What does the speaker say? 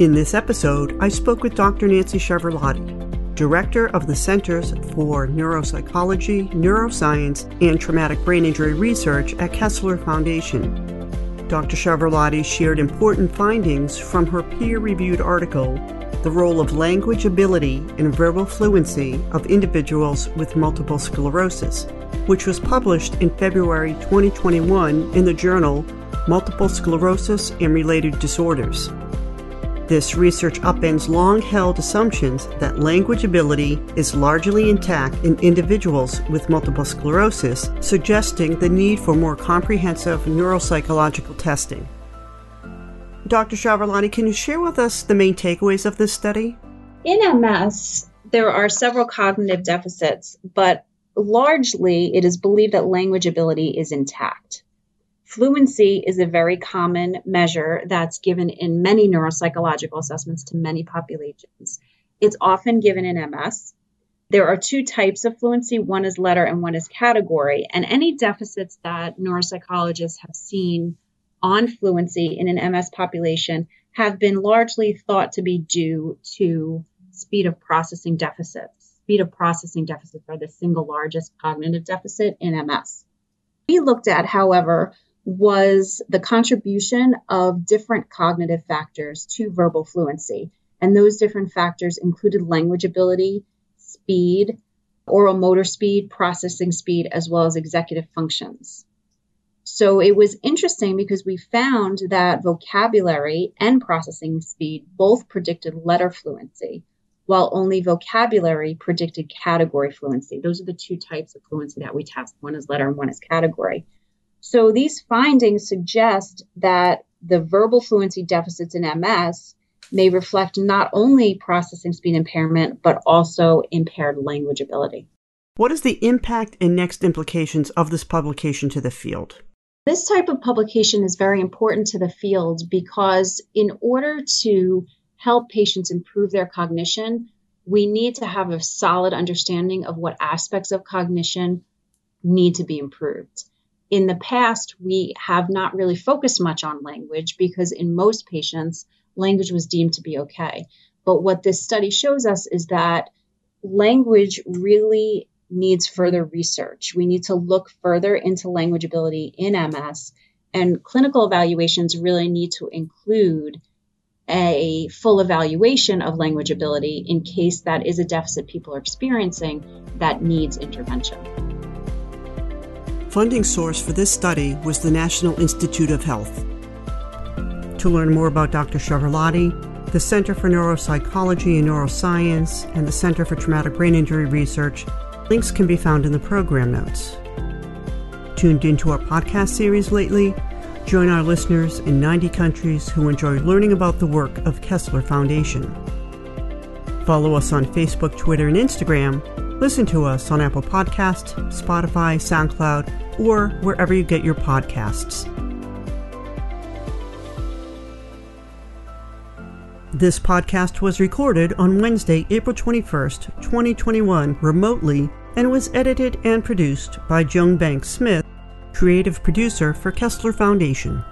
In this episode, I spoke with Dr. Nancy Chiaravalloti, Director of the Centers for Neuropsychology, Neuroscience, and Traumatic Brain Injury Research at Kessler Foundation. Dr. Chiaravalloti shared important findings from her peer reviewed article, The Role of Language Ability and Verbal Fluency of Individuals with Multiple Sclerosis, which was published in February 2021 in the journal Multiple Sclerosis and Related Disorders. This research upends long held assumptions that language ability is largely intact in individuals with multiple sclerosis, suggesting the need for more comprehensive neuropsychological testing. Dr. Chiaravalloti, can you share with us the main takeaways of this study? In MS, there are several cognitive deficits, but largely it is believed that language ability is intact. Fluency is a very common measure that's given in many neuropsychological assessments to many populations. It's often given in MS. There are two types of fluency one is letter and one is category. And any deficits that neuropsychologists have seen on fluency in an MS population have been largely thought to be due to speed of processing deficits. Speed of processing deficits are the single largest cognitive deficit in MS. We looked at, however, was the contribution of different cognitive factors to verbal fluency. And those different factors included language ability, speed, oral motor speed, processing speed, as well as executive functions. So it was interesting because we found that vocabulary and processing speed both predicted letter fluency, while only vocabulary predicted category fluency. Those are the two types of fluency that we test. One is letter and one is category. So these findings suggest that the verbal fluency deficits in MS may reflect not only processing speed impairment, but also impaired language ability. What is the impact and next implications of this publication to the field? This type of publication is very important to the field because, in order to help patients improve their cognition, we need to have a solid understanding of what aspects of cognition need to be improved in the past, we have not really focused much on language because in most patients, language was deemed to be okay. But what this study shows us is that language really needs further research. We need to look further into language ability in MS, and clinical evaluations really need to include a full evaluation of language ability in case that is a deficit people are experiencing that needs intervention. Funding source for this study was the National Institute of Health. To learn more about Dr. Chiaravalloti, the Center for Neuropsychology and Neuroscience, and the Center for Traumatic Brain Injury Research, links can be found in the program notes. Tuned into our podcast series lately? Join our listeners in 90 countries who enjoy learning about the work of Kessler Foundation. Follow us on Facebook, Twitter, and Instagram Listen to us on Apple Podcast, Spotify, SoundCloud, or wherever you get your podcasts. This podcast was recorded on Wednesday, April 21st, 2021, remotely, and was edited and produced by Joan Banks Smith, creative producer for Kessler Foundation.